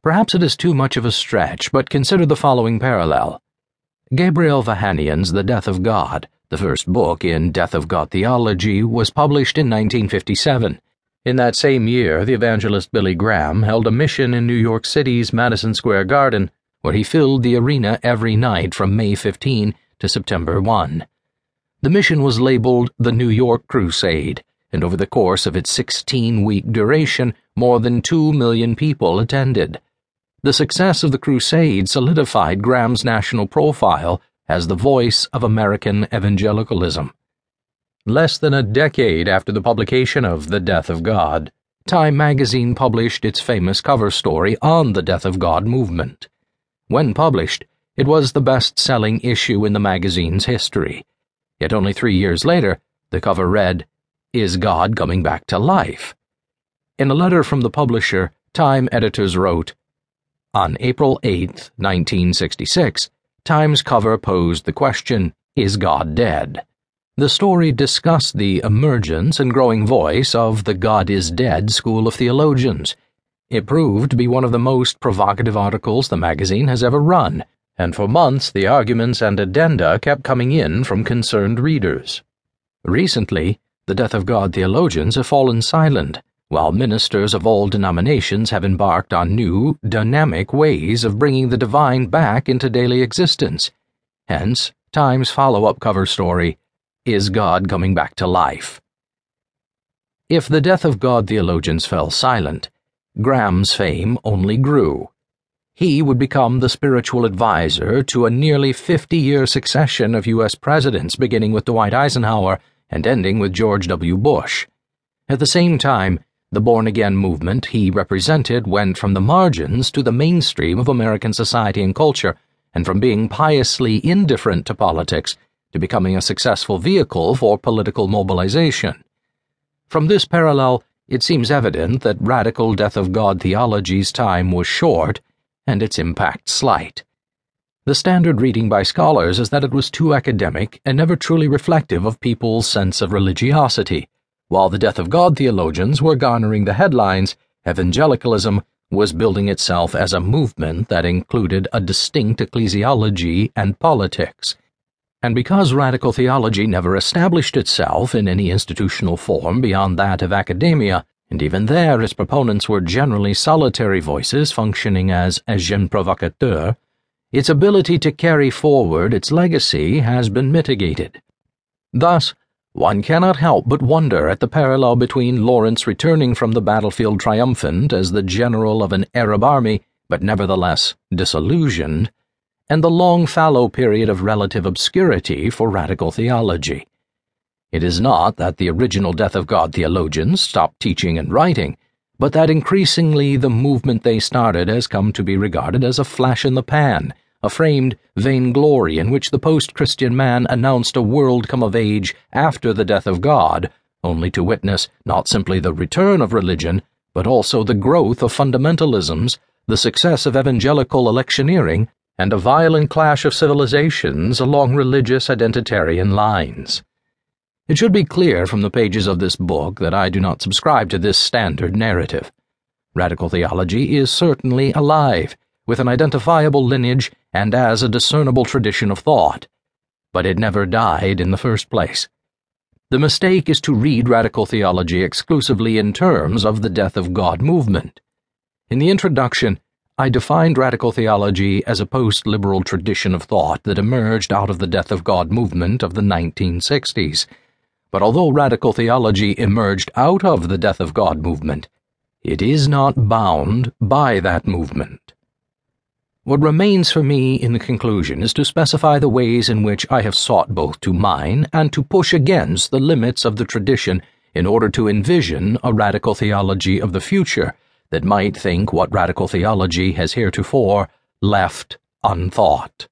Perhaps it is too much of a stretch, but consider the following parallel. Gabriel Vahanian's The Death of God, the first book in Death of God theology, was published in 1957. In that same year, the evangelist Billy Graham held a mission in New York City's Madison Square Garden, where he filled the arena every night from May 15 to September 1. The mission was labeled the New York Crusade, and over the course of its 16 week duration, more than 2 million people attended. The success of the crusade solidified Graham's national profile as the voice of American evangelicalism. Less than a decade after the publication of The Death of God, Time magazine published its famous cover story on the Death of God movement. When published, it was the best selling issue in the magazine's history. Yet only three years later, the cover read, Is God Coming Back to Life? In a letter from the publisher, Time editors wrote, on April 8, 1966, Times cover posed the question Is God dead? The story discussed the emergence and growing voice of the God is Dead school of theologians. It proved to be one of the most provocative articles the magazine has ever run, and for months the arguments and addenda kept coming in from concerned readers. Recently, the Death of God theologians have fallen silent while ministers of all denominations have embarked on new, dynamic ways of bringing the divine back into daily existence. Hence, Time's follow up cover story Is God Coming Back to Life? If the death of God theologians fell silent, Graham's fame only grew. He would become the spiritual advisor to a nearly 50 year succession of U.S. presidents, beginning with Dwight Eisenhower and ending with George W. Bush. At the same time, the born again movement he represented went from the margins to the mainstream of American society and culture, and from being piously indifferent to politics to becoming a successful vehicle for political mobilization. From this parallel, it seems evident that radical death of God theology's time was short and its impact slight. The standard reading by scholars is that it was too academic and never truly reflective of people's sense of religiosity while the death of God theologians were garnering the headlines, evangelicalism was building itself as a movement that included a distinct ecclesiology and politics. And because radical theology never established itself in any institutional form beyond that of academia, and even there its proponents were generally solitary voices functioning as agents provocateurs, its ability to carry forward its legacy has been mitigated. Thus, one cannot help but wonder at the parallel between Lawrence returning from the battlefield triumphant as the general of an Arab army, but nevertheless disillusioned, and the long fallow period of relative obscurity for radical theology. It is not that the original Death of God theologians stopped teaching and writing, but that increasingly the movement they started has come to be regarded as a flash in the pan a framed vainglory in which the post Christian man announced a world come of age after the death of God, only to witness not simply the return of religion, but also the growth of fundamentalisms, the success of evangelical electioneering, and a violent clash of civilizations along religious identitarian lines. It should be clear from the pages of this book that I do not subscribe to this standard narrative. Radical theology is certainly alive with an identifiable lineage and as a discernible tradition of thought. But it never died in the first place. The mistake is to read radical theology exclusively in terms of the death of God movement. In the introduction, I defined radical theology as a post liberal tradition of thought that emerged out of the death of God movement of the 1960s. But although radical theology emerged out of the death of God movement, it is not bound by that movement. What remains for me in the conclusion is to specify the ways in which I have sought both to mine and to push against the limits of the tradition in order to envision a radical theology of the future that might think what radical theology has heretofore left unthought.